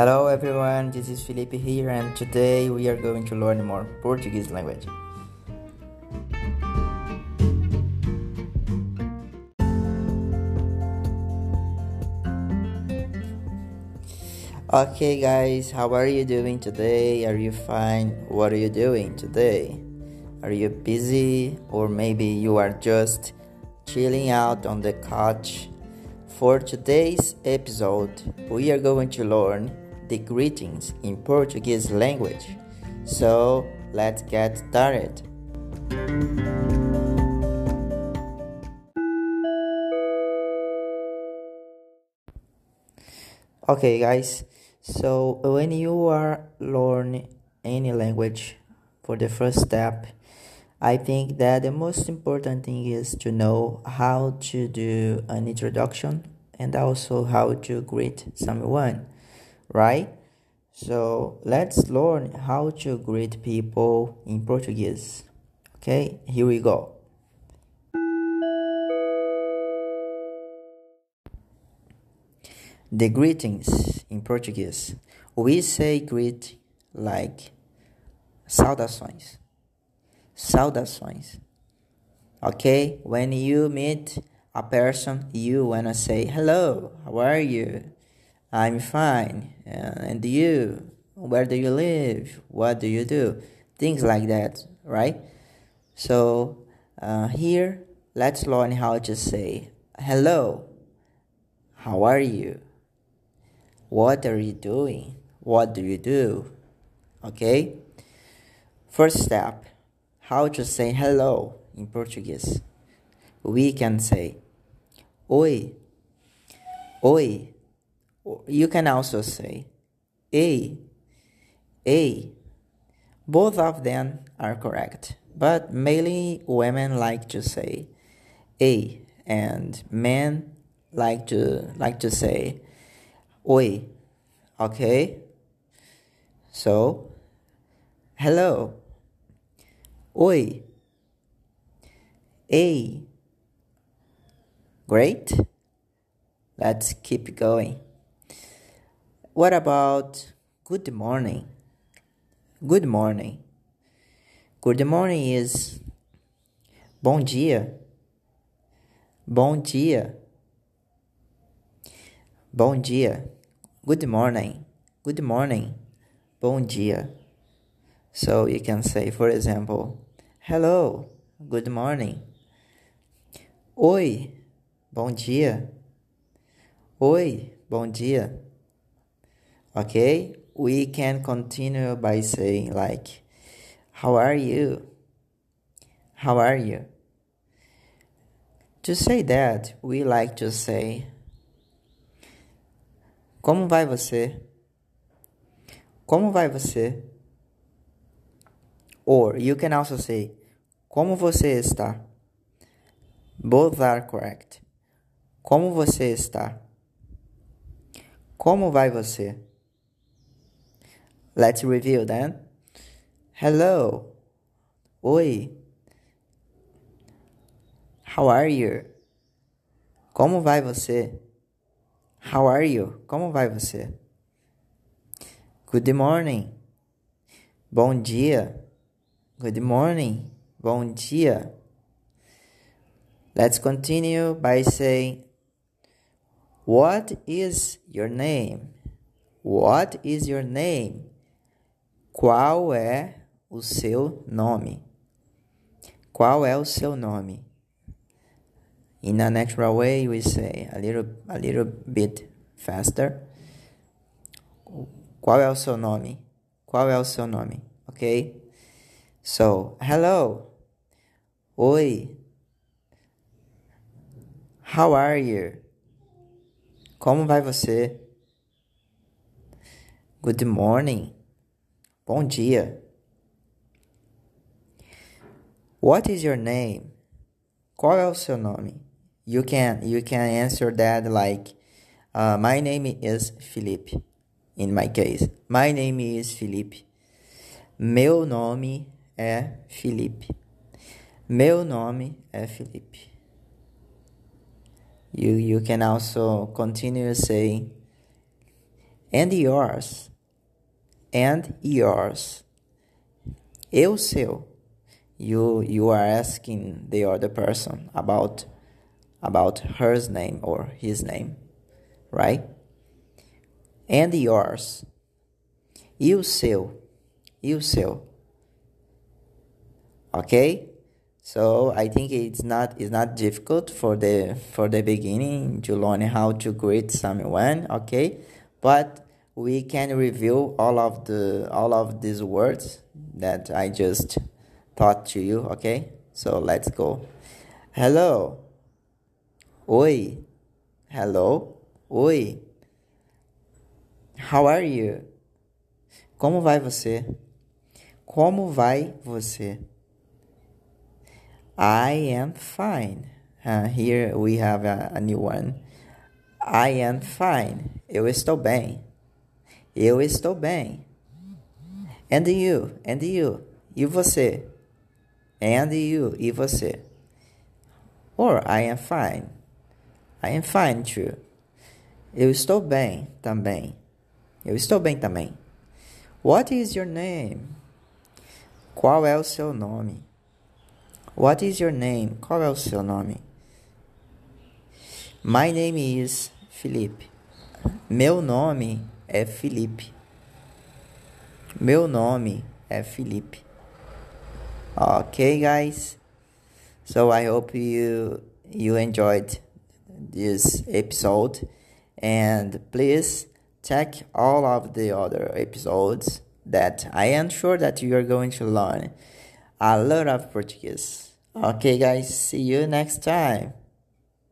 Hello everyone, this is Felipe here and today we are going to learn more Portuguese language. Okay guys, how are you doing today? Are you fine? What are you doing today? Are you busy or maybe you are just chilling out on the couch? For today's episode, we are going to learn the greetings in Portuguese language. So, let's get started. Okay, guys. So, when you are learning any language for the first step, I think that the most important thing is to know how to do an introduction and also how to greet someone, right? So let's learn how to greet people in Portuguese. Okay, here we go. The greetings in Portuguese. We say greet like saudações saudações. Okay? When you meet a person, you wanna say, Hello, how are you? I'm fine. And you? Where do you live? What do you do? Things like that, right? So, uh, here, let's learn how to say, Hello, how are you? What are you doing? What do you do? Okay? First step how to say hello in Portuguese. We can say oi, oi. You can also say A. A. Both of them are correct, but mainly women like to say A and men like to like to say oi. Okay. So, hello. Oi. A. Great. Let's keep going. What about good morning? Good morning. Good morning is bom dia. Bom dia. Bom dia. Good morning. Good morning. Bom dia. So you can say, for example, hello, good morning. Oi, bom dia. Oi, bom dia. Okay, we can continue by saying, like, how are you? How are you? To say that, we like to say, Como vai você? Como vai você? Or you can also say, Como você está? Both are correct. Como você está? Como vai você? Let's review then. Hello. Oi. How are you? Como vai você? How are you? Como vai você? Good morning. Bom dia. Good morning. Bom dia. Let's continue by saying, What is your name? What is your name? Qual é o seu nome? Qual é o seu nome? In a natural way, we say a little, a little bit faster. Qual é o seu nome? Qual é o seu nome? Ok? So, hello. Oi. How are you? Como vai você? Good morning. Bom dia. What is your name? Qual é o seu nome? You can you can answer that like uh, my name is Felipe. In my case, my name is Felipe. Meu nome é Felipe. Meu nome é Felipe. You, you can also continue saying And yours. And yours. E o seu. You you are asking the other person about about her name or his name, right? And yours. E o seu. E o seu. Okay? So I think it's not it's not difficult for the for the beginning to learn how to greet someone, okay? But we can review all of the all of these words that I just taught to you, okay? So let's go. Hello. Oi. Hello. Oi. How are you? Como vai você? Como vai você? I am fine. Uh, here we have a, a, new one. I am fine. Eu estou bem. Eu estou bem. And you? And you? E você? And you? E você? Or I am fine. I am fine too. Eu estou bem também. Eu estou bem também. What is your name? Qual é o seu nome? What is your name? Qual é o seu nome? My name is Felipe. Meu nome é Felipe. Meu nome é Felipe. Okay, guys. So I hope you you enjoyed this episode and please check all of the other episodes that I am sure that you are going to learn a lot of Portuguese. Okay, guys, see you next time.